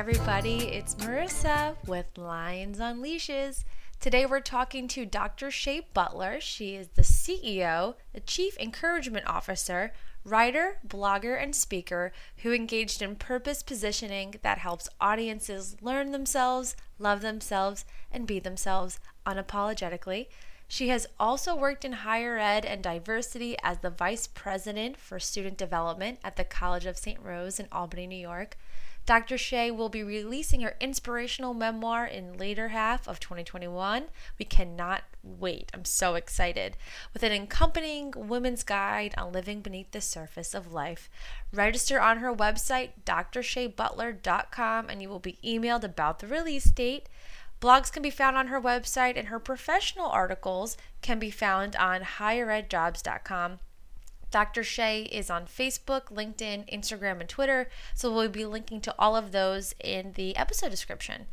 everybody. It's Marissa with Lions on Leashes. Today we're talking to Dr. Shay Butler. She is the CEO, the Chief Encouragement Officer, writer, blogger, and speaker who engaged in purpose positioning that helps audiences learn themselves, love themselves, and be themselves unapologetically. She has also worked in higher ed and diversity as the Vice President for Student Development at the College of St. Rose in Albany, New York. Dr. Shay will be releasing her inspirational memoir in later half of 2021. We cannot wait. I'm so excited. With an accompanying women's guide on living beneath the surface of life. Register on her website, drshaybutler.com, and you will be emailed about the release date. Blogs can be found on her website, and her professional articles can be found on higheredjobs.com. Dr. Shay is on Facebook, LinkedIn, Instagram, and Twitter, so we'll be linking to all of those in the episode description.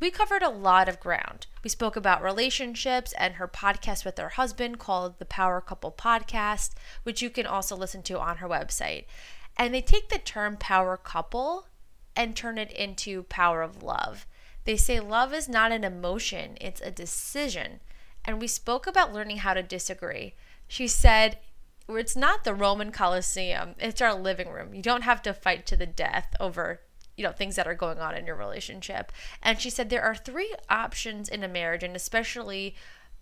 We covered a lot of ground. We spoke about relationships and her podcast with her husband called the Power Couple Podcast, which you can also listen to on her website. And they take the term power couple and turn it into power of love. They say love is not an emotion, it's a decision. And we spoke about learning how to disagree. She said, it's not the Roman Colosseum, it's our living room. You don't have to fight to the death over you know things that are going on in your relationship and she said there are three options in a marriage and especially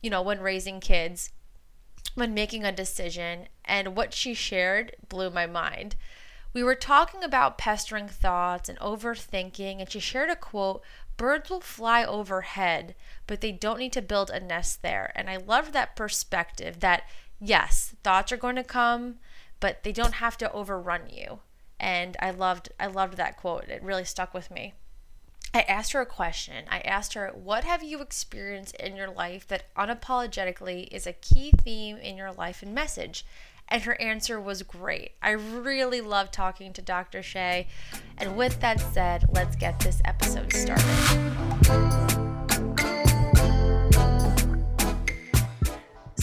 you know when raising kids when making a decision and what she shared blew my mind we were talking about pestering thoughts and overthinking and she shared a quote Birds will fly overhead, but they don't need to build a nest there. And I loved that perspective that yes, thoughts are going to come, but they don't have to overrun you. And I loved I loved that quote. It really stuck with me. I asked her a question. I asked her, What have you experienced in your life that unapologetically is a key theme in your life and message? and her answer was great. I really love talking to Dr. Shay. And with that said, let's get this episode started.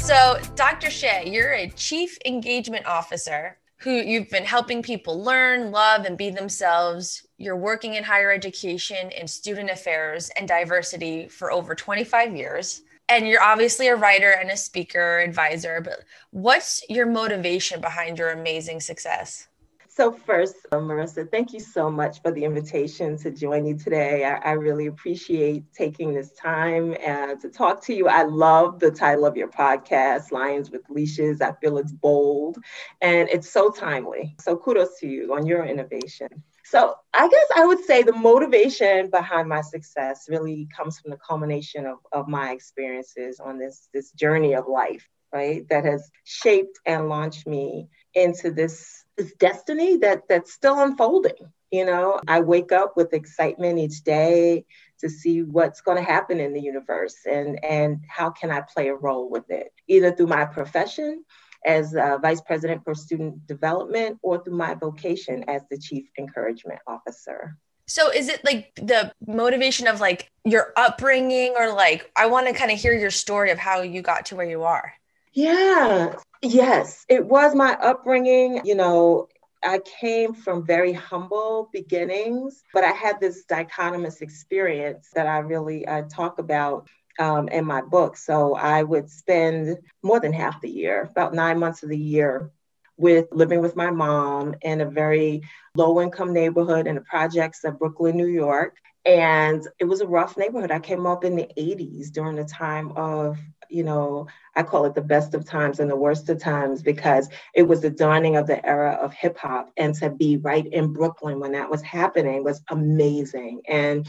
So, Dr. Shay, you're a chief engagement officer who you've been helping people learn, love, and be themselves. You're working in higher education in student affairs and diversity for over 25 years and you're obviously a writer and a speaker advisor but what's your motivation behind your amazing success so first uh, marissa thank you so much for the invitation to join you today. I, I really appreciate taking this time uh, to talk to you. I love the title of your podcast lions with leashes. I feel it's bold and it's so timely. So kudos to you on your innovation. So I guess I would say the motivation behind my success really comes from the culmination of, of my experiences on this, this journey of life, right? That has shaped and launched me into this, this destiny that that's still unfolding. You know, I wake up with excitement each day to see what's going to happen in the universe and and how can I play a role with it, either through my profession as Vice President for Student Development or through my vocation as the Chief Encouragement Officer. So is it like the motivation of like your upbringing or like I want to kind of hear your story of how you got to where you are? Yeah. Yes, it was my upbringing, you know, I came from very humble beginnings, but I had this dichotomous experience that I really uh, talk about um, in my book. So I would spend more than half the year, about nine months of the year, with living with my mom in a very low income neighborhood in the projects of Brooklyn, New York. And it was a rough neighborhood. I came up in the 80s during the time of, you know, I call it the best of times and the worst of times because it was the dawning of the era of hip hop. And to be right in Brooklyn when that was happening was amazing. And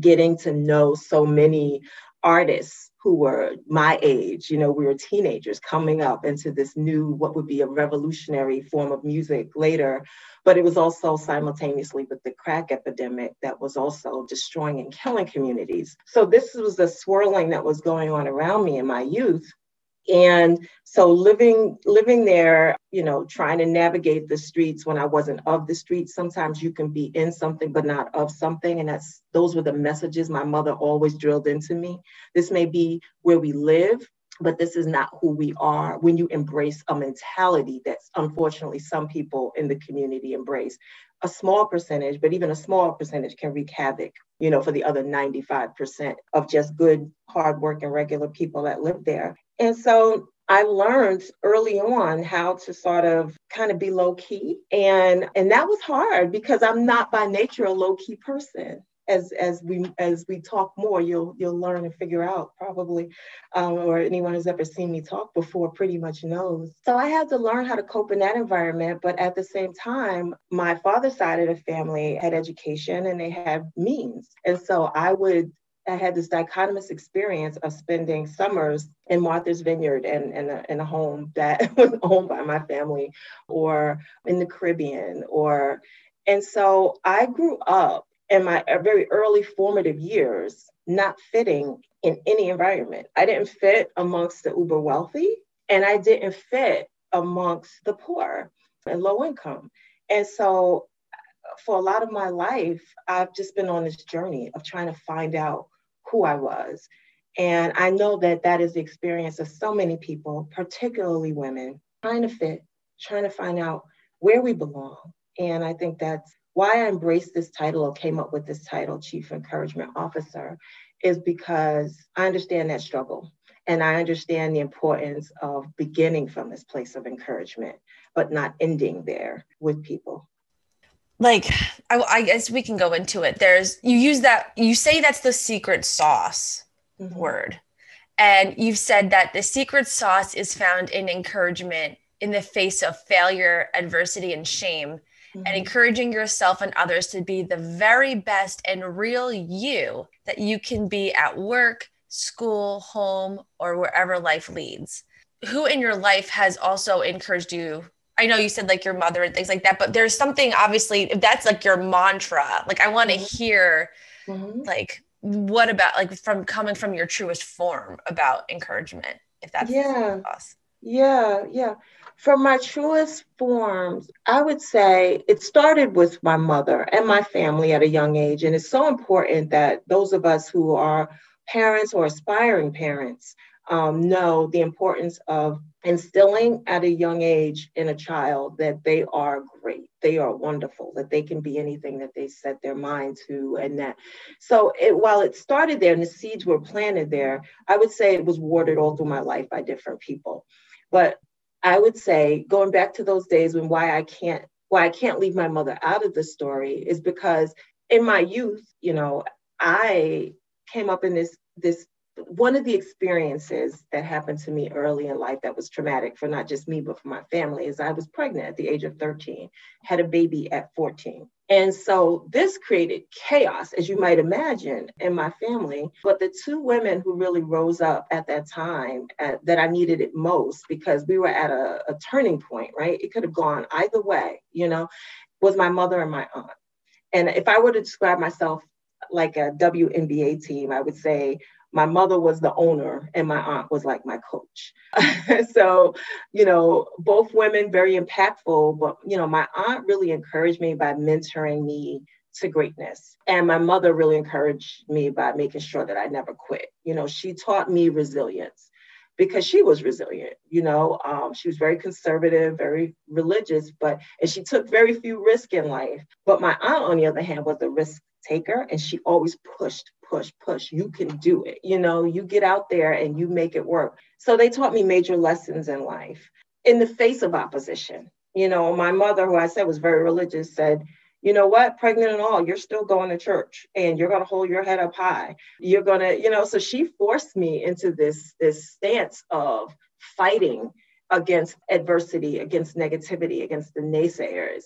getting to know so many artists who were my age, you know, we were teenagers coming up into this new, what would be a revolutionary form of music later. But it was also simultaneously with the crack epidemic that was also destroying and killing communities. So this was the swirling that was going on around me in my youth and so living living there you know trying to navigate the streets when i wasn't of the streets sometimes you can be in something but not of something. And that's those were the messages my mother always drilled into me. This may be where we live but this is not who we are. When you embrace a mentality that's unfortunately some people in the community embrace a small percentage, but even a small percentage can wreak havoc, you know, for the other 95% of just good, hardworking, regular people that live there. And so I learned early on how to sort of kind of be low key. And and that was hard because I'm not by nature a low key person as as we as we talk more, you'll you'll learn and figure out probably, um, or anyone who's ever seen me talk before pretty much knows. So I had to learn how to cope in that environment. But at the same time, my father's side of the family had education and they had means, and so I would I had this dichotomous experience of spending summers in Martha's Vineyard and in, in, uh, in, a home that was owned by my family, or in the Caribbean, or and so I grew up in my uh, very early formative years not fitting in any environment. I didn't fit amongst the uber wealthy, and I didn't fit amongst the poor and low income. And so, uh, for a lot of my life, I've just been on this journey of trying to find out who I was. And I know that that is the experience of so many people, particularly women, trying to fit, trying to find out where we belong. And I think that's why I embraced this title or came up with this title, Chief Encouragement Officer, is because I understand that struggle. And I understand the importance of beginning from this place of encouragement, but not ending there with people. Like, I, I guess we can go into it. There's, you use that, you say that's the secret sauce mm-hmm. word. And you've said that the secret sauce is found in encouragement in the face of failure, adversity, and shame mm-hmm. and encouraging yourself and others to be the very best and real you that you can be at work, school, home, or wherever life leads. Who in your life has also encouraged you? I know you said like your mother and things like that, but there's something obviously if that's like your mantra. Like I want to mm-hmm. hear mm-hmm. like what about like from coming from your truest form about encouragement if that's yeah yeah yeah from my truest forms, I would say it started with my mother and my family at a young age. And it's so important that those of us who are parents or aspiring parents um, know the importance of instilling at a young age in a child that they are great, they are wonderful, that they can be anything that they set their mind to. And that, so it, while it started there and the seeds were planted there, I would say it was watered all through my life by different people. But I would say going back to those days when why I can't why I can't leave my mother out of the story is because in my youth, you know, I came up in this this one of the experiences that happened to me early in life that was traumatic for not just me but for my family is I was pregnant at the age of 13, had a baby at 14. And so this created chaos, as you might imagine, in my family. But the two women who really rose up at that time at, uh, that I needed it most, because we were at a, a turning point, right? It could have gone either way, you know, was my mother and my aunt. And if I were to describe myself like a WNBA team, I would say my mother was the owner and my aunt was like my coach. so, you know, both women very impactful, but you know, my aunt really encouraged me by mentoring me to greatness. And my mother really encouraged me by making sure that I never quit. You know, she taught me resilience because she was resilient. You know, um, she was very conservative, very religious, but and she took very few risks in life. But my aunt, on the other hand, was a risk taker, and she always pushed, push, push. You can do it. You know, you get out there and you make it work. So they taught me major lessons in life in the face of opposition. You know, my mother, who I said was very religious, said, you know what, pregnant and all, you're still going to church and you're going to hold your head up high. You're going to, you know, so she forced me into this, this stance of fighting against adversity, against negativity, against the naysayers.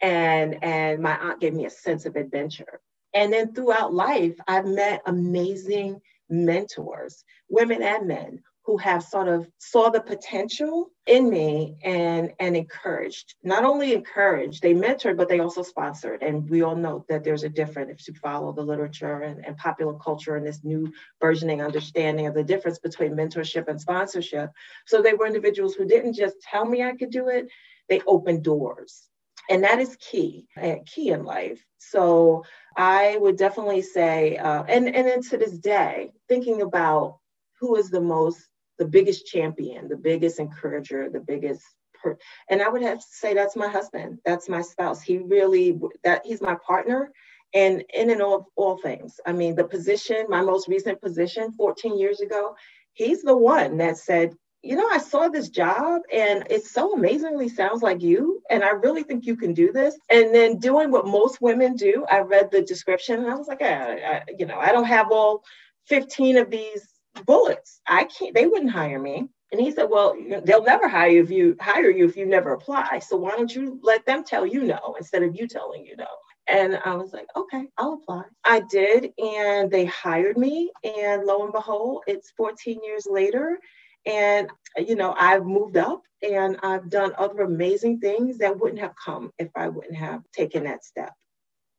And, and my aunt gave me a sense of adventure. And then throughout life, I've met amazing mentors, women and men, who have sort of saw the potential in me and and encouraged not only encouraged they mentored but they also sponsored. And we all know that there's a difference if you follow the literature and, and popular culture and this new burgeoning understanding of the difference between mentorship and sponsorship. So they were individuals who didn't just tell me i could do it they opened doors. And that is key uh, key in life. So i would definitely say uh, and and then to this day thinking about who is the most the biggest champion the biggest encourager the biggest per- and I would have to say that's my husband. That's my spouse. He really that he's my partner and in and all all things. I mean, the position, my most recent position 14 years ago, he's the one that said, you know, I saw this job and it so amazingly sounds like you. And I really think you can do this. And then doing what most women do, I read the description and I was like, I, I, you know, I don't have all 15 of these bullets. I can't, they wouldn't hire me. And he said, Well, they'll never hire you if you hire you if you never apply. So why don't you let them tell you no instead of you telling you no? And I was like, okay, I'll apply. I did, and they hired me. And lo and behold, it's 14 years later. And, you know, I've moved up and I've done other amazing things that wouldn't have come if I wouldn't have taken that step.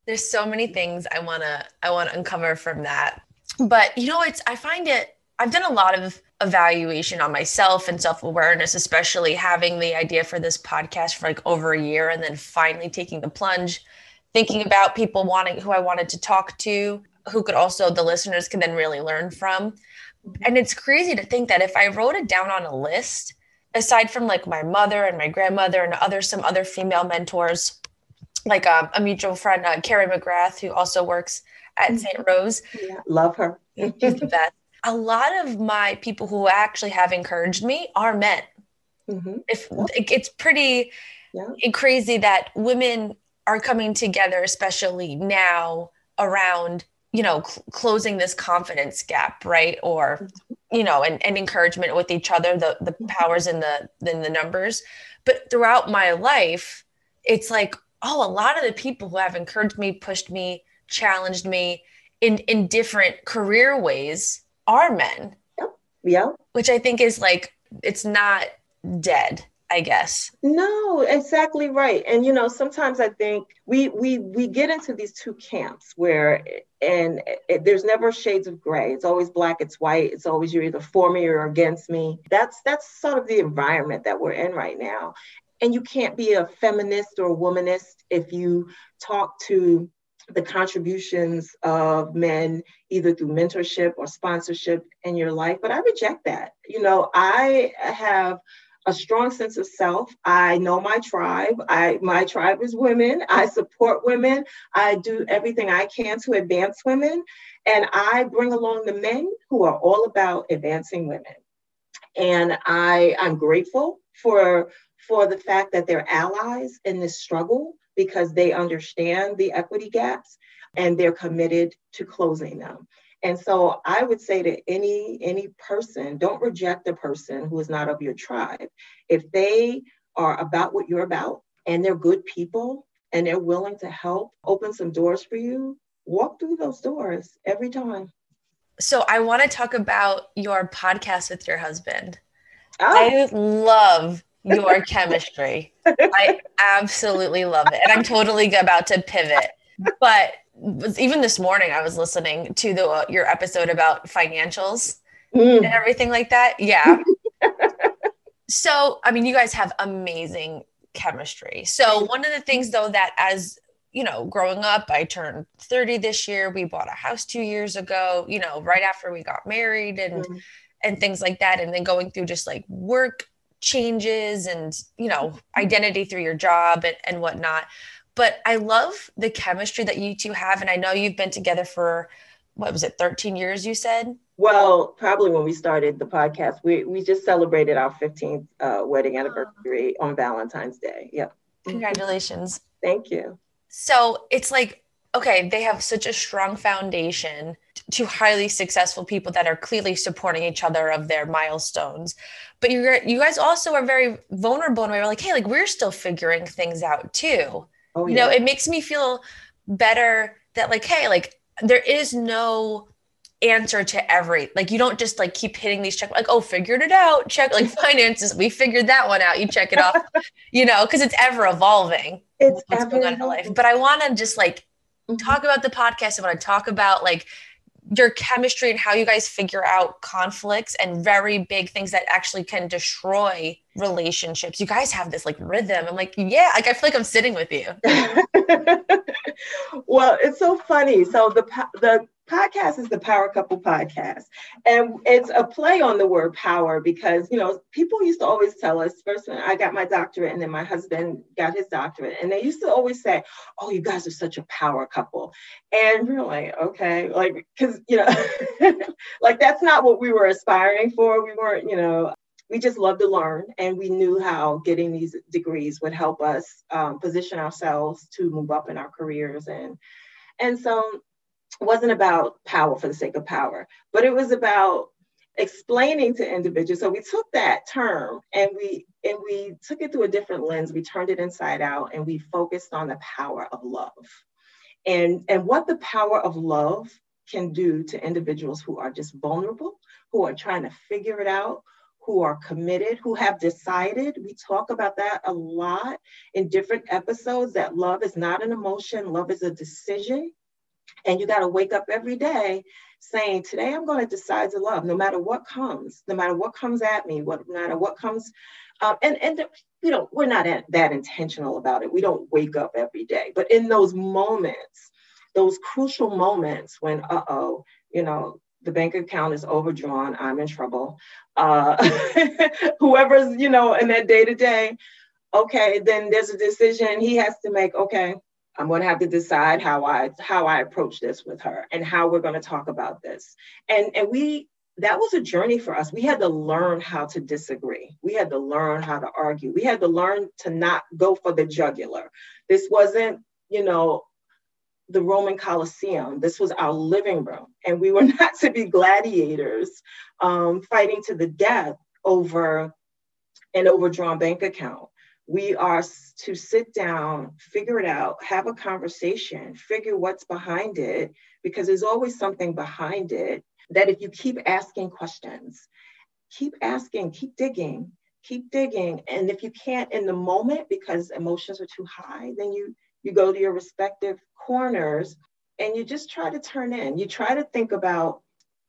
There's so many things I want to I want to uncover from that. But you know, it's I find it I've done a lot of evaluation on myself and self-awareness, especially having the idea for this podcast for like over a year and then finally taking the plunge, thinking about people wanting who I wanted to talk to, who could also the listeners can then really learn from. And it's crazy to think that if I wrote it down on a list, aside from like my mother and my grandmother and other some other female mentors, like um, a mutual friend, uh, Carrie McGrath, who also works at mm-hmm. St. Rose. Yeah, love her. She's the best. A lot of my people who actually have encouraged me are men. Mm-hmm. If it's pretty yeah. crazy that women are coming together, especially now around you know cl- closing this confidence gap right? Or mm-hmm. you know and, and encouragement with each other the the mm-hmm. powers in the in the numbers. But throughout my life it's like oh a lot of the people who have encouraged me pushed me challenged me in in different career ways are men. Yeah yeah which i think is like it's not dead I guess. No, exactly right. And you know, sometimes I think we we we get into these two camps where and it, there's never shades of gray. It's always black, it's white, it's always you're either for me or against me. That's that's sort of the environment that we're in right now. And you can't be a feminist or a womanist if you talk to the contributions of men either through mentorship or sponsorship in your life but i reject that you know i have a strong sense of self. I know my tribe. I my tribe is women. I support women. I do everything I can to advance women, and I bring along the men who are all about advancing women. And I I'm grateful for for the fact that they're allies in this struggle because they understand the equity gaps and they're committed to closing them. And so I would say to any any person, don't reject a person who is not of your tribe. If they are about what you're about and they're good people and they're willing to help open some doors for you, walk through those doors every time. So I want to talk about your podcast with your husband. Oh. I love your chemistry. I absolutely love it. And I'm totally about to pivot. But even this morning I was listening to the uh, your episode about financials mm. and everything like that. Yeah. so, I mean, you guys have amazing chemistry. So, one of the things though that as you know, growing up, I turned 30 this year. We bought a house 2 years ago, you know, right after we got married and mm. and things like that and then going through just like work changes and, you know, identity through your job and, and whatnot but I love the chemistry that you two have. And I know you've been together for what was it, 13 years, you said? Well, probably when we started the podcast, we, we just celebrated our 15th uh, wedding anniversary oh. on Valentine's Day. Yep. Congratulations. Thank you. So it's like, okay, they have such a strong foundation, two highly successful people that are clearly supporting each other of their milestones. But you you guys also are very vulnerable and we're like, hey, like we're still figuring things out too. Oh, yeah. You know, it makes me feel better that like, hey, like there is no answer to every like you don't just like keep hitting these check like oh figured it out check like finances we figured that one out you check it off you know because it's ever evolving it's ever going on in life but i want to just like mm-hmm. talk about the podcast i want to talk about like your chemistry and how you guys figure out conflicts and very big things that actually can destroy relationships. You guys have this like rhythm. I'm like, yeah, like I feel like I'm sitting with you. well, it's so funny. So the the podcast is the Power Couple podcast. And it's a play on the word power because, you know, people used to always tell us first when I got my doctorate and then my husband got his doctorate. And they used to always say, Oh, you guys are such a power couple. And we are like, okay, like, because, you know, like that's not what we were aspiring for. We weren't, you know, we just love to learn and we knew how getting these degrees would help us um, position ourselves to move up in our careers and and so wasn't about power for the sake of power, but it was about explaining to individuals. So we took that term and we and we took it through a different lens. We turned it inside out and we focused on the power of love. And, and what the power of love can do to individuals who are just vulnerable, who are trying to figure it out, who are committed, who have decided. We talk about that a lot in different episodes that love is not an emotion, love is a decision. And you got to wake up every day saying, Today I'm going to decide to love no matter what comes, no matter what comes at me, what, no matter what comes. Um, and and we don't, we're not that intentional about it. We don't wake up every day. But in those moments, those crucial moments when, uh oh, you know, the bank account is overdrawn, I'm in trouble. Uh, whoever's, you know, in that day to day, okay, then there's a decision he has to make. Okay, I'm going to have to decide how I how I approach this with her and how we're going to talk about this. And and we that was a journey for us. We had to learn how to disagree. We had to learn how to argue. We had to learn to not go for the jugular. This wasn't, you know, the Roman Colosseum. This was our living room. And we were not to be gladiators um, fighting to the death over an overdrawn bank account we are to sit down, figure it out, have a conversation, figure what's behind it, because there's always something behind it that if you keep asking questions, keep asking, keep digging, keep digging. And if you can't in the moment because emotions are too high, then you you go to your respective corners and you just try to turn in. You try to think about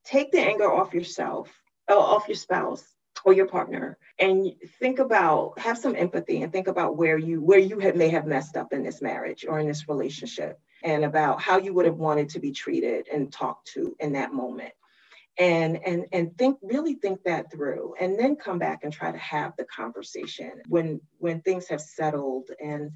take the anger off yourself, uh, off your spouse, or your partner and think about have some empathy and think about where you where you have, may have messed up in this marriage or in this relationship and about how you would have wanted to be treated and talked to in that moment. And and and think really think that through and then come back and try to have the conversation when when things have settled. And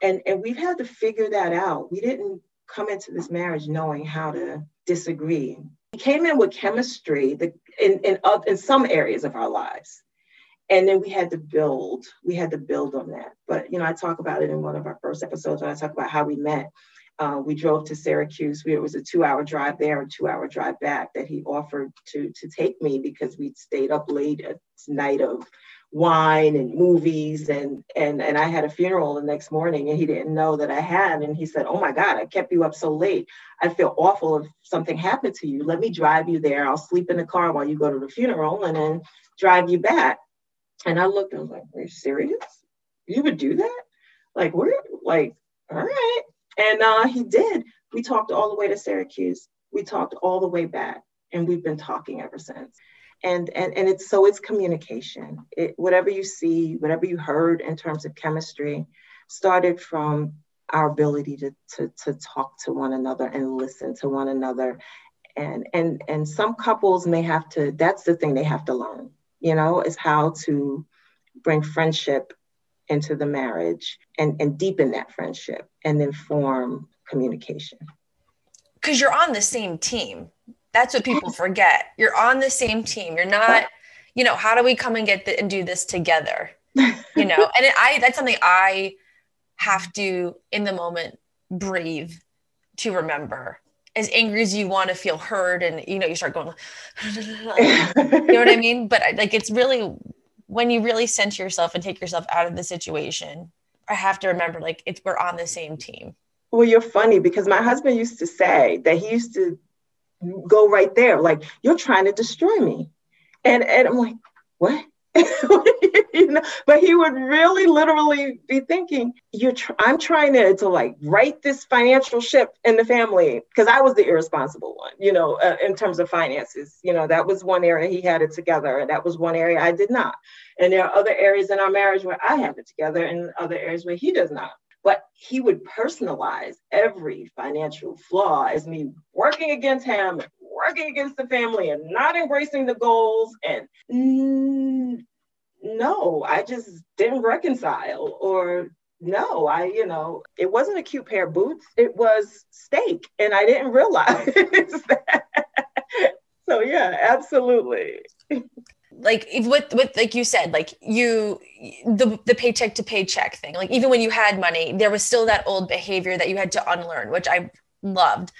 and and we've had to figure that out. We didn't come into this marriage knowing how to disagree. We came in with chemistry the, in, in, in some areas of our lives. And then we had to build, we had to build on that. But, you know, I talk about it in one of our first episodes when I talk about how we met. Uh, we drove to Syracuse. We, it was a two hour drive there, a two hour drive back that he offered to, to take me because we'd stayed up late at night of wine and movies and and and I had a funeral the next morning and he didn't know that I had and he said, "Oh my god, I kept you up so late. I feel awful if something happened to you. Let me drive you there. I'll sleep in the car while you go to the funeral and then drive you back." And I looked and was like, "Are you serious? You would do that? Like we're like, all right." And uh, he did. We talked all the way to Syracuse. We talked all the way back and we've been talking ever since and and and it's so it's communication. It, whatever you see whatever you heard in terms of chemistry started from our ability to, to to talk to one another and listen to one another. And and and some couples may have to that's the thing they have to learn you know is how to bring friendship into the marriage and and deepen that friendship and then form communication. Because you're on the same team that's what people forget. You're on the same team. You're not, you know, how do we come and get the, and do this together? You know, and it, I that's something I have to in the moment breathe to remember. As angry as you want to feel heard, and you know, you start going, you know what I mean? But like, it's really when you really center yourself and take yourself out of the situation. I have to remember, like, it's we're on the same team. Well, you're funny because my husband used to say that he used to go right there. Like, you're trying to destroy me. And, and I'm like, what? you know, but he would really literally be thinking, "You're, tr- I'm trying to, to like right this financial ship in the family because I was the irresponsible one, you know, uh, in terms of finances. You know, that was one area he had it together, and that was one area I did not. And there are other areas in our marriage where I have it together, and other areas where he does not. But he would personalize every financial flaw as me working against him, working against the family, and not embracing the goals. And mm, no, I just didn't reconcile or no, I, you know, it wasn't a cute pair of boots. It was steak. And I didn't realize that. so yeah, absolutely. like with with like you said like you the the paycheck to paycheck thing like even when you had money there was still that old behavior that you had to unlearn which i loved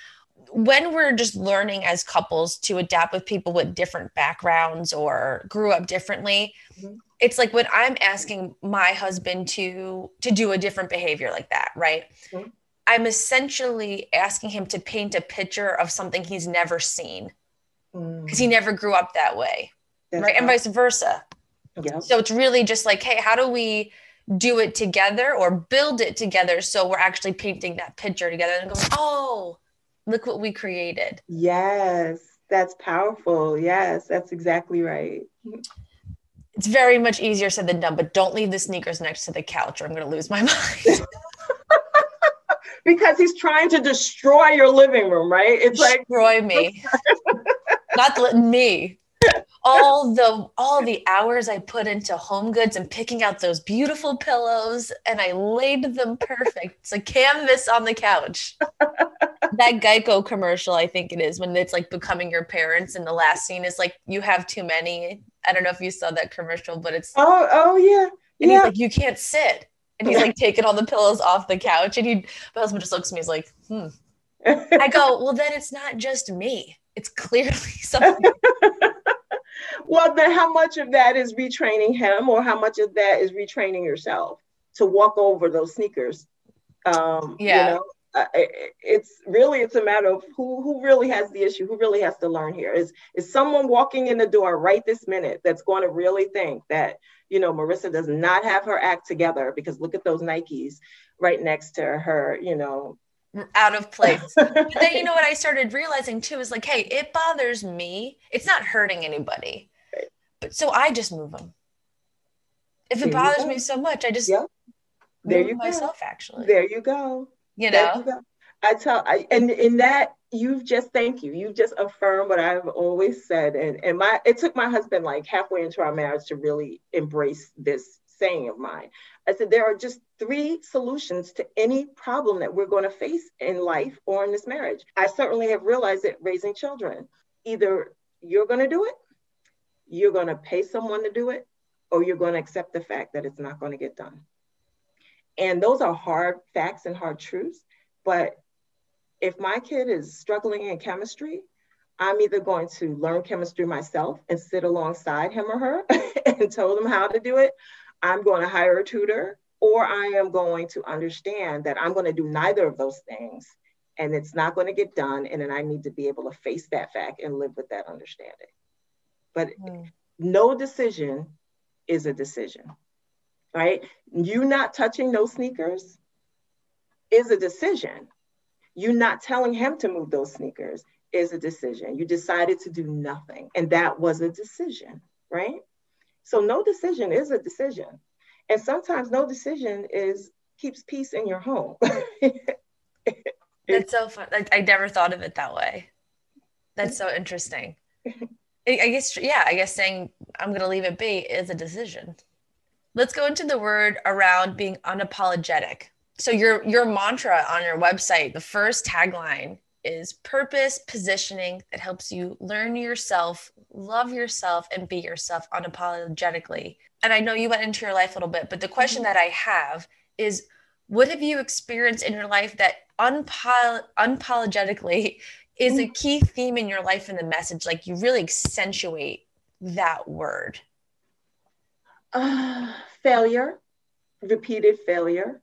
when we're just learning as couples to adapt with people with different backgrounds or grew up differently mm-hmm. it's like when i'm asking my husband to to do a different behavior like that right mm-hmm. i'm essentially asking him to paint a picture of something he's never seen because mm-hmm. he never grew up that way that's right? And vice versa. Yeah. So it's really just like, hey, how do we do it together or build it together so we're actually painting that picture together and going, oh, look what we created. Yes, that's powerful. Yes, that's exactly right. It's very much easier said than done, but don't leave the sneakers next to the couch or I'm going to lose my mind. because he's trying to destroy your living room, right? It's destroy like destroy me. Not me all the all the hours I put into home goods and picking out those beautiful pillows and I laid them perfect. It's a canvas on the couch. that Geico commercial, I think it is, when it's like becoming your parents and the last scene is like you have too many. I don't know if you saw that commercial, but it's oh oh yeah. And yeah. he's like, you can't sit. And he's like taking all the pillows off the couch. And he my husband just looks at me, he's like, hmm. I go, well, then it's not just me. It's clearly something well, then how much of that is retraining him, or how much of that is retraining yourself to walk over those sneakers? Um, yeah. You know, uh, it's really it's a matter of who who really has the issue, who really has to learn here. Is is someone walking in the door right this minute that's going to really think that you know Marissa does not have her act together because look at those Nikes right next to her, you know, out of place. but then you know what I started realizing too is like, hey, it bothers me. It's not hurting anybody. But so I just move them. If there it bothers me so much, I just yep. there you myself go. actually. There you go. You know. You go. I tell I and in that you've just thank you. You've just affirmed what I've always said. And and my it took my husband like halfway into our marriage to really embrace this saying of mine. I said, there are just three solutions to any problem that we're going to face in life or in this marriage. I certainly have realized that raising children, either you're going to do it, you're going to pay someone to do it, or you're going to accept the fact that it's not going to get done. And those are hard facts and hard truths. But if my kid is struggling in chemistry, I'm either going to learn chemistry myself and sit alongside him or her and tell them how to do it, I'm going to hire a tutor or I am going to understand that I'm going to do neither of those things and it's not going to get done. And then I need to be able to face that fact and live with that understanding. But mm. no decision is a decision, right? You not touching those sneakers is a decision. You not telling him to move those sneakers is a decision. You decided to do nothing, and that was a decision, right? So no decision is a decision. And sometimes no decision is keeps peace in your home. That's so fun. I, I, never thought of it that way. That's so interesting. I, I guess, yeah, I guess saying I'm going to leave it be is a decision. Let's go into the word around being unapologetic. So your your mantra on your website, the first tagline is purpose positioning that helps you learn yourself, love yourself, and be yourself unapologetically. And I know you went into your life a little bit, but the question mm-hmm. that I have is what have you experienced in your life that unpo- unapologetically is a key theme in your life and the message? Like you really accentuate that word? Uh, failure, repeated failure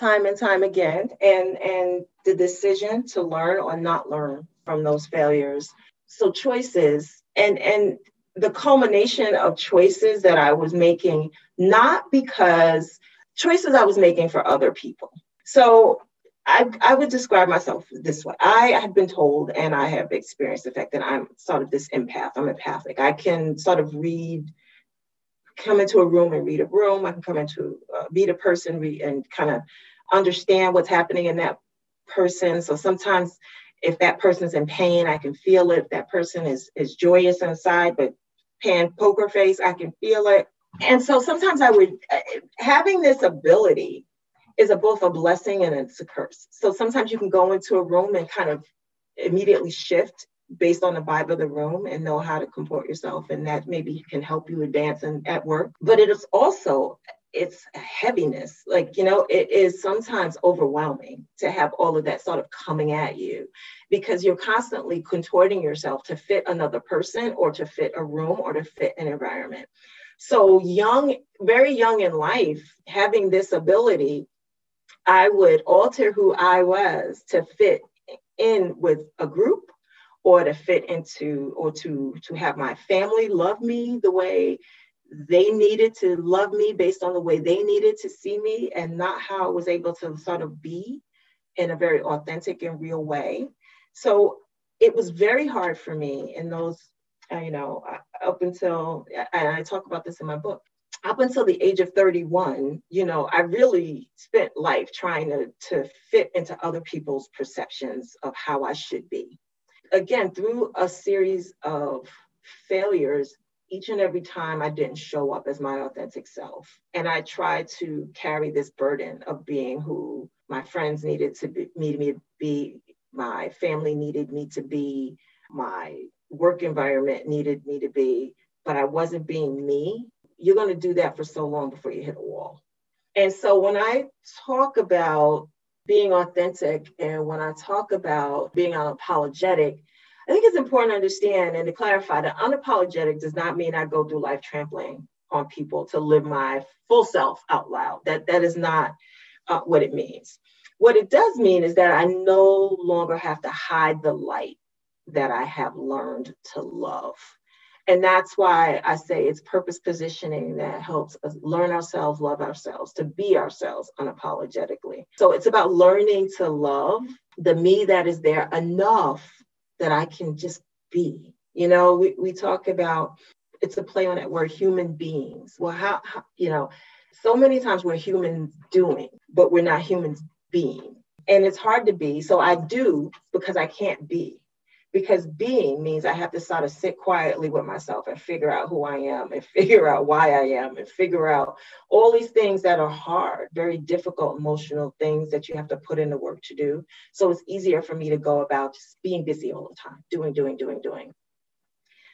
time and time again and and the decision to learn or not learn from those failures so choices and and the culmination of choices that i was making not because choices i was making for other people so I, I would describe myself this way. I have been told and I have experienced the fact that I'm sort of this empath. I'm empathic. I can sort of read, come into a room and read a room. I can come into, uh, meet a person read, and kind of understand what's happening in that person. So sometimes if that person's in pain, I can feel it. That person is is joyous inside, but pan poker face, I can feel it. And so sometimes I would uh, having this ability is a, both a blessing and it's a curse. So sometimes you can go into a room and kind of immediately shift based on the vibe of the room and know how to comport yourself and that maybe can help you advance in, at work. But it is also it's heaviness. Like you know it is sometimes overwhelming to have all of that sort of coming at you because you're constantly contorting yourself to fit another person or to fit a room or to fit an environment. So young very young in life having this ability i would alter who i was to fit in with a group or to fit into or to to have my family love me the way they needed to love me based on the way they needed to see me and not how I was able to sort of be in a very authentic and real way. So it was very hard for me in those, uh, you know, uh, up until, and I talk about this in my book, up until the age of 31, you know, I really spent life trying to, to fit into other people's perceptions of how I should be. Again, through a series of failures, each and every time I didn't show up as my authentic self. And I tried to carry this burden of being who my friends needed to be, needed me to be, my family needed me to be, my work environment needed me to be, but I wasn't being me. You're going to do that for so long before you hit a wall. And so when I talk about being authentic and when I talk about being unapologetic, I think it's important to understand and to clarify that unapologetic does not mean I go do life trampling on people to live my full self out loud. That that is not uh, what it means. What it does mean is that I no longer have to hide the light that I have learned to love. And that's why I say it's purpose positioning that helps us learn ourselves, love ourselves, to be ourselves unapologetically. So it's about learning to love the me that is there enough that I can just be. You know, we, we talk about it's a play on that word human beings. Well, how, how you know, so many times we're humans doing, but we're not humans being. And it's hard to be. So I do because I can't be because being means I have to sort of sit quietly with myself and figure out who I am and figure out why I am and figure out all these things that are hard, very difficult emotional things that you have to put in the work to do. So it's easier for me to go about just being busy all the time, doing, doing, doing, doing.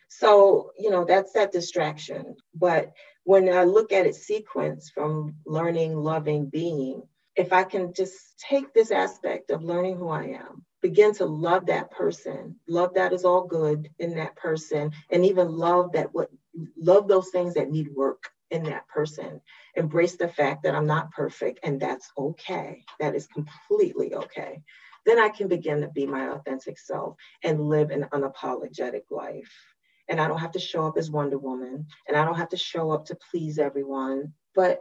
So, you know, that's that distraction. But when I look at it sequence from learning, loving, being, if I can just take this aspect of learning who I am, begin to love that person, love that is all good in that person, and even love that what love those things that need work in that person. Embrace the fact that I'm not perfect and that's okay. That is completely okay. Then I can begin to be my authentic self and live an unapologetic life. And I don't have to show up as Wonder Woman and I don't have to show up to please everyone, but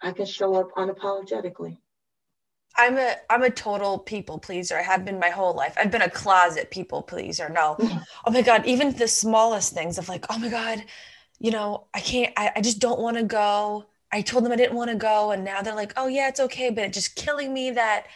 I can show up unapologetically. I'm a I'm a total people pleaser. I have been my whole life. I've been a closet people pleaser. No. Mm-hmm. oh my god, even the smallest things of like, oh my god, you know, I can't I, I just don't want to go. I told them I didn't want to go and now they're like, "Oh yeah, it's okay," but it's just killing me that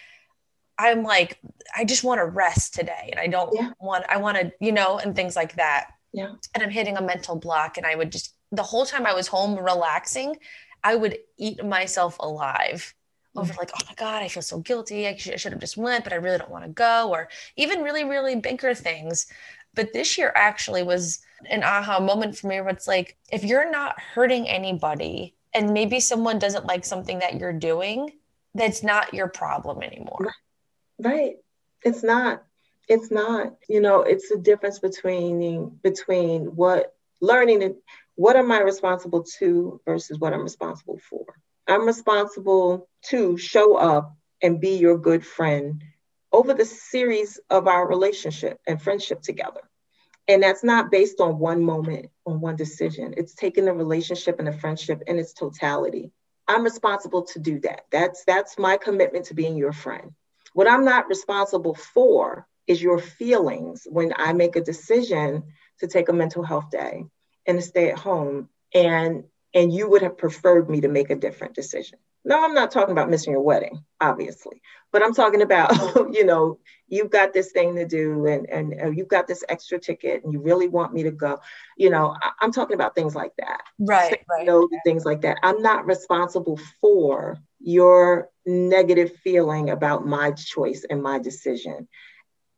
I'm like I just want to rest today and I don't yeah. want I want to, you know, and things like that. Yeah. And I'm hitting a mental block and I would just the whole time I was home relaxing, I would eat myself alive over mm-hmm. like, oh my God, I feel so guilty. I should, I should have just went, but I really don't want to go, or even really, really bigger things. But this year actually was an aha moment for me where it's like, if you're not hurting anybody and maybe someone doesn't like something that you're doing, that's not your problem anymore. Right. It's not. It's not. You know, it's the difference between between what learning and what am I responsible to versus what I'm responsible for. I'm responsible to show up and be your good friend over the series of our relationship and friendship together. And that's not based on one moment, on one decision. It's taking the relationship and the friendship in its totality. I'm responsible to do that. That's that's my commitment to being your friend. What I'm not responsible for is your feelings when I make a decision to take a mental health day and to stay at home and and you would have preferred me to make a different decision. No, I'm not talking about missing your wedding, obviously, but I'm talking about, you know, you've got this thing to do and, and you've got this extra ticket and you really want me to go. You know, I, am talking about things like that. Right, right. You know, things like that. I'm not responsible for your negative feeling about my choice and my decision.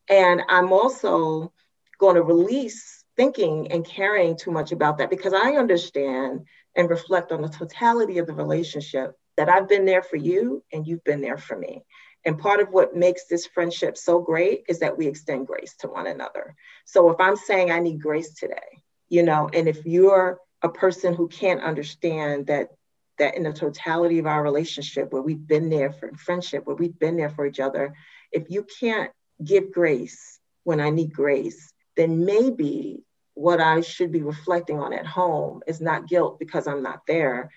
And I'm also going to release thinking and caring too much about that because I understand and reflect on the totality of the relationship that I've been there for you and you've been there for me. And part of what makes this friendship so great is that we extend grace to one another. So if I'm saying I need grace today, you know, and if you're a person who can't understand that that in the totality of our relationship where we've been there for friendship, where we've been there for each other, if you can't give grace when I need grace, then maybe what I should be reflecting on at home is not guilt because I'm not there,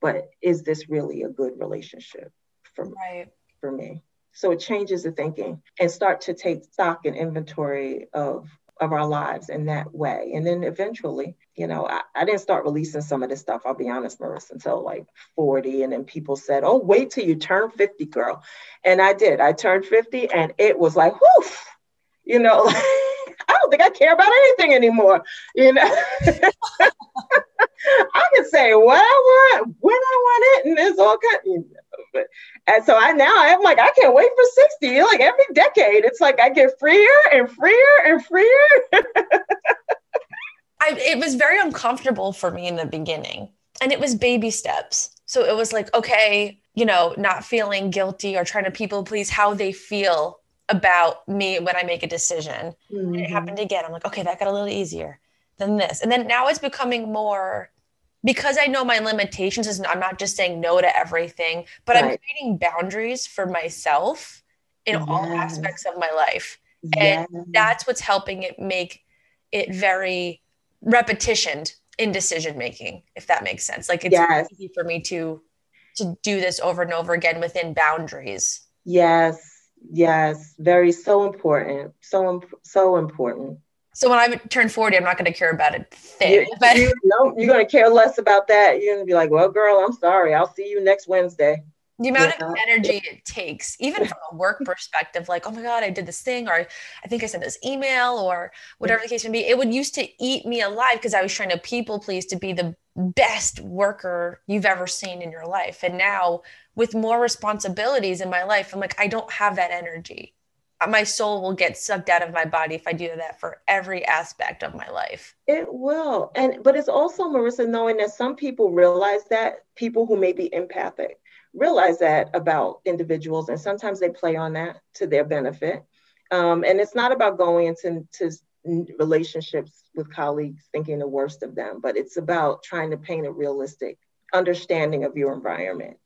but is this really a good relationship for, right. for me? So it changes the thinking and start to take stock and inventory of of our lives in that way. And then eventually, you know, I, I, didn't start releasing some of this stuff, I'll be honest, Marissa, until like 40. And then people said, Oh, wait till you turn 50, girl. And I did. I turned 50 and it was like, whoo, you know, don't think I care about anything anymore. You know, I can say what I want, when I want it, and it's all kind. You know, but and so I now I'm like I can't wait for sixty. Like every decade, it's like I get freer and freer and freer. I, it was very uncomfortable for me in the beginning, and it was baby steps. So it was like, okay, you know, not feeling guilty or trying to people please how they feel about me when I make a decision. Mm-hmm. it happened again. I'm like, okay, that got a little easier than this. And then now it's becoming more because I know my limitations is I'm not just saying no to everything, but right. I'm creating boundaries for myself in yes. all aspects of my life. Yes. And that's what's helping it make it very repetitioned in decision making, if that makes sense. Like it's yes. easy for me to to do this over and over again within boundaries. Yes Yes, very so important. So so important. So when I turn 40, I'm not going to care about it. You, but you, no, you're going to care less about that. You're going to be like, well, girl, I'm sorry. I'll see you next Wednesday. The amount yeah. of energy it takes, even from a work perspective, like, oh my God, I did this thing, or I think I sent this email, or whatever the case may be, it would used to eat me alive because I was trying to people please to be the best worker you've ever seen in your life. And now with more responsibilities in my life, I'm like, I don't have that energy. My soul will get sucked out of my body if I do that for every aspect of my life. It will. And but it's also Marissa knowing that some people realize that people who may be empathic realize that about individuals and sometimes they play on that to their benefit. Um, and it's not about going into to relationships with colleagues thinking the worst of them, but it's about trying to paint a realistic understanding of your environment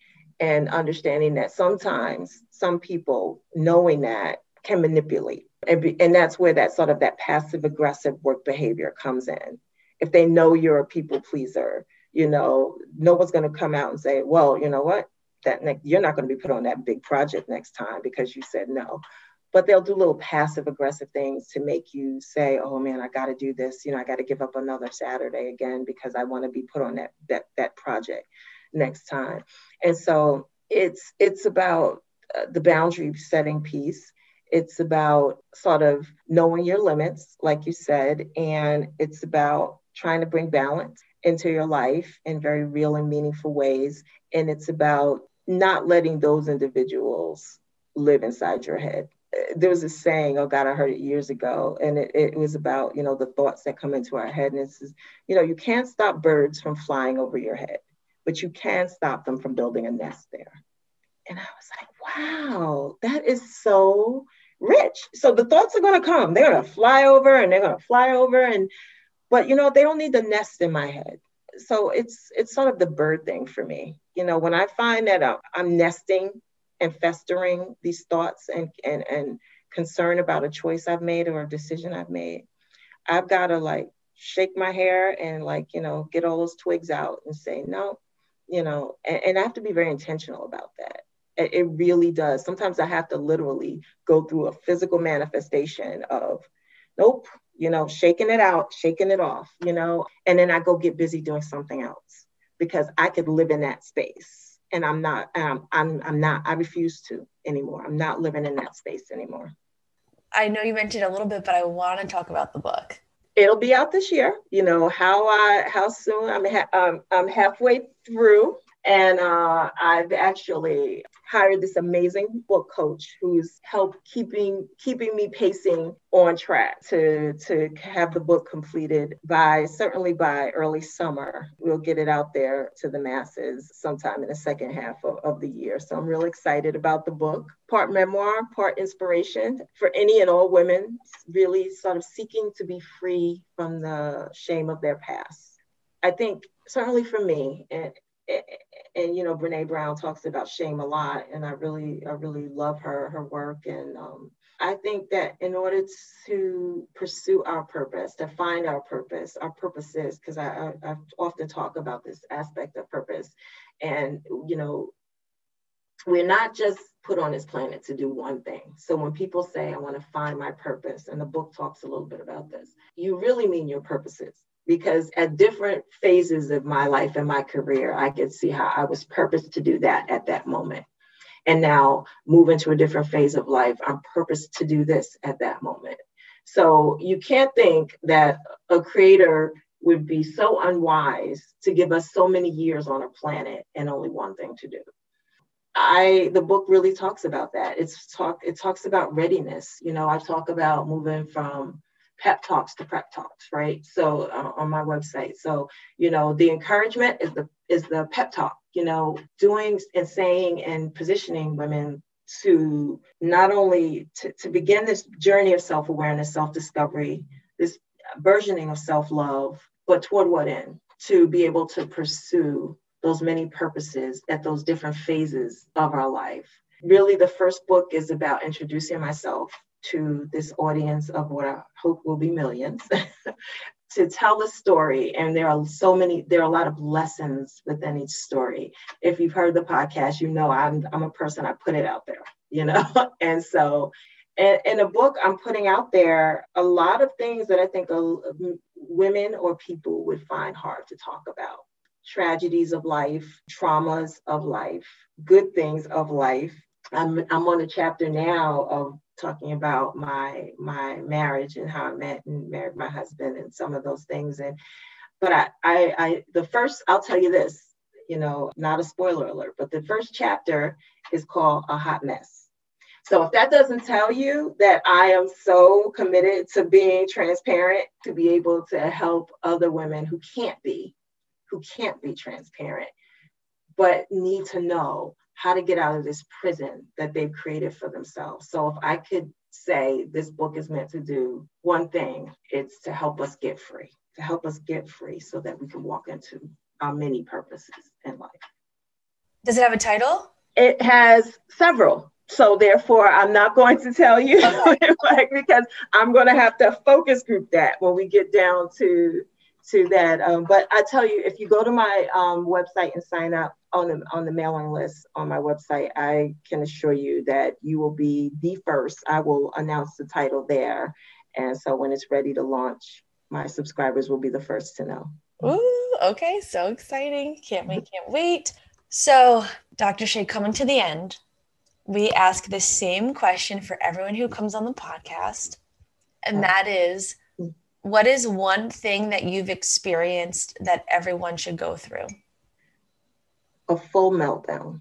and understanding that sometimes some people knowing that can manipulate. And, be, and that's where that sort of that passive aggressive work behavior comes in. If they know you're a people pleaser you know no one's going to come out and say well you know what? That ne- you're not going to be put on that big project next time because you said no. But they'll do little passive aggressive things to make you say oh man i got to do this. You know i got to give up another saturday again because i want to be put on that that that project next time. And so it's it's about uh, the boundary setting piece. It's about sort of knowing your limits, like you said, and it's about trying to bring balance into your life in very real and meaningful ways. And it's about not letting those individuals live inside your head. There was a saying, oh God, I heard it years ago, and it, it was about, you know, the thoughts that come into our head. And it's, you know, you can't stop birds from flying over your head but you can stop them from building a nest there. And I was like, wow, that is so rich. So the thoughts are going to come. They're going to fly over and they're going to fly over and but you know, they don't need the nest in my head. So it's it's sort of the bird thing for me. You know, when I find that I'm, I'm nesting and festering these thoughts and and and concern about a choice I've made or a decision I've made, I've got to like shake my hair and like, you know, get all those twigs out and say, no, you know, and, and I have to be very intentional about that. It, it really does. Sometimes I have to literally go through a physical manifestation of, nope, you know, shaking it out, shaking it off, you know, and then I go get busy doing something else because I could live in that space. And I'm not, um, I'm, I'm not, I refuse to anymore. I'm not living in that space anymore. I know you mentioned a little bit, but I want to talk about the book. It'll be out this year. You know how I how soon I'm ha- um, I'm halfway through, and uh, I've actually hired this amazing book coach who's helped keeping keeping me pacing on track to to have the book completed by certainly by early summer. We'll get it out there to the masses sometime in the second half of, of the year. So I'm really excited about the book. Part memoir, part inspiration for any and all women really sort of seeking to be free from the shame of their past. I think certainly for me, and and you know Brené Brown talks about shame a lot and i really i really love her her work. And um, i think that in order to pursue our purpose to find our purpose our purpose is because I, I i often talk about this aspect of purpose. And you know we're not just put on this planet to do one thing. So when people say, I want to find my purpose, and the book talks a little bit about this, you really mean your purposes because at different phases of my life and my career, I could see how I was purposed to do that at that moment. And now move into a different phase of life, I'm purposed to do this at that moment. So you can't think that a creator would be so unwise to give us so many years on a planet and only one thing to do. I the book really talks about that. It's talk it talks about readiness. You know, I talk about moving from pep talks to prep talks, right? So uh, on my website. So, you know, the encouragement is the is the pep talk, you know, doing and saying and positioning women to not only to, to begin this journey of self-awareness, self-discovery, this versioning of self-love, but toward what end? To be able to pursue those many purposes at those different phases of our life. Really, the first book is about introducing myself to this audience of what I hope will be millions to tell the story. And there are so many, there are a lot of lessons within each story. If you've heard the podcast, you know I'm, I'm a person, I put it out there, you know? and so in, in a book, I'm putting out there a lot of things that I think women or people would find hard to talk about tragedies of life, traumas of life, good things of life. I'm, I'm on a chapter now of talking about my my marriage and how I met and married my husband and some of those things. And but I I, I the first I'll tell you this, you know, not a spoiler alert, but the first chapter is called A Hot Mess. So if that doesn't tell you that I am so committed to being transparent, to be able to help other women who can't be, who can't be transparent, but need to know how to get out of this prison that they've created for themselves. So if I could say this book is meant to do one thing, it's to help us get free, to help us get free so that we can walk into our many purposes in life. Does it have a title? It has several. So therefore, I'm not going to tell you because I'm going to have to focus group that when we get down to to that. Um, but I tell you, if you go to my um, website and sign up on the on the mailing list on my website, I can assure you that you will be the first. I will announce the title there, and so when it's ready to launch, my subscribers will be the first to know. Ooh, okay, so exciting! Can't wait, can't wait. So, Dr. Shay, coming to the end, we ask the same question for everyone who comes on the podcast, and that is what is one thing that you've experienced that everyone should go through? A full meltdown.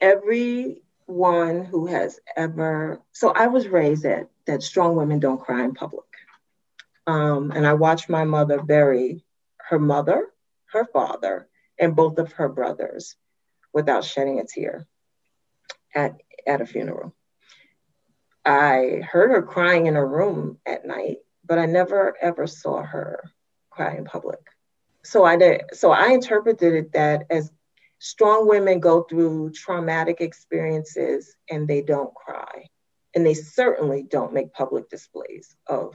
Everyone who has ever, so I was raised that, that strong women don't cry in public. Um, and I watched my mother bury her mother, her father, and both of her brothers without shedding a tear at, at a funeral. I heard her crying in her room at night but I never ever saw her cry in public. So I did. So I interpreted it that as strong women go through traumatic experiences and they don't cry, and they certainly don't make public displays of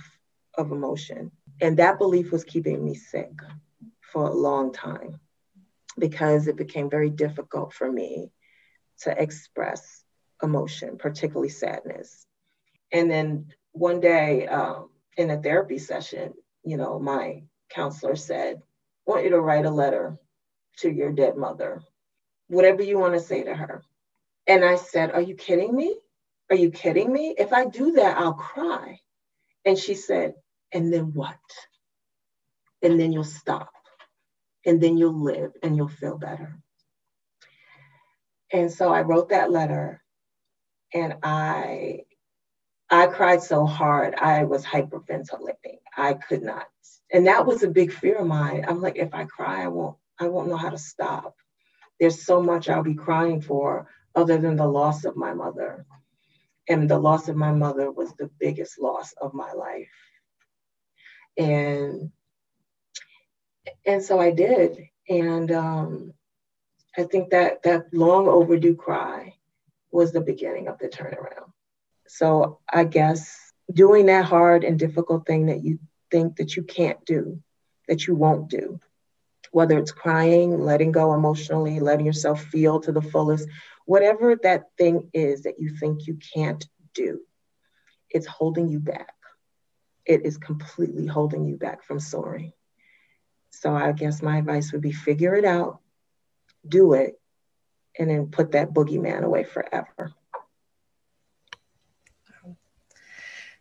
of emotion. And that belief was keeping me sick for a long time because it became very difficult for me to express emotion, particularly sadness. And then one day, um, in a therapy session, you know, my counselor said, I want you to write a letter to your dead mother. Whatever you want to say to her. And I said, Are you kidding me? Are you kidding me? If I do that, I'll cry. And she said, And then what? And then you'll stop. And then you'll live and you'll feel better. And so I wrote that letter and I I cried so hard I was hyperventilating. I could not. And that was a big fear of mine. I'm like, if I cry, I won't I won't know how to stop. There's so much I'll be crying for other than the loss of my mother. And the loss of my mother was the biggest loss of my life. And and so I did. And um, I think that that long overdue cry was the beginning of the turnaround. So I guess doing that hard and difficult thing that you think that you can't do, that you won't do, whether it's crying, letting go emotionally, letting yourself feel to the fullest, whatever that thing is that you think you can't do, it's holding you back. It is completely holding you back from soaring. So I guess my advice would be figure it out, do it, and then put that boogeyman away forever.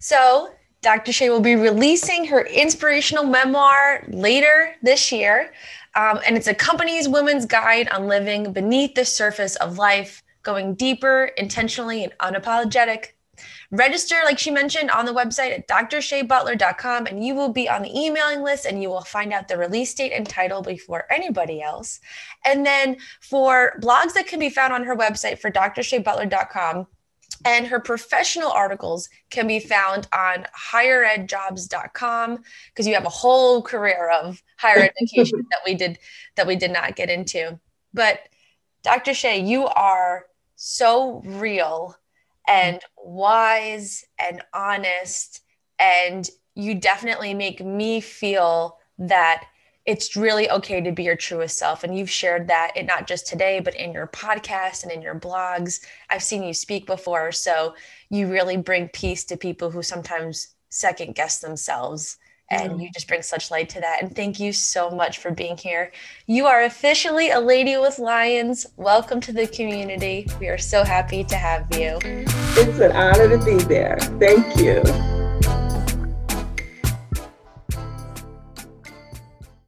So, Dr. Shay will be releasing her inspirational memoir later this year. Um, and it's a company's women's guide on living beneath the surface of life, going deeper, intentionally, and unapologetic Register, like she mentioned, on the website at drshaybutler.com, and you will be on the emailing list and you will find out the release date and title before anybody else. And then for blogs that can be found on her website for drshaybutler.com, and her professional articles can be found on higheredjobs.com because you have a whole career of higher education that we did that we did not get into. But Dr. Shay, you are so real and wise and honest. And you definitely make me feel that it's really okay to be your truest self. And you've shared that it not just today, but in your podcast and in your blogs. I've seen you speak before. So you really bring peace to people who sometimes second guess themselves and you just bring such light to that. And thank you so much for being here. You are officially a lady with lions. Welcome to the community. We are so happy to have you. It's an honor to be there. Thank you.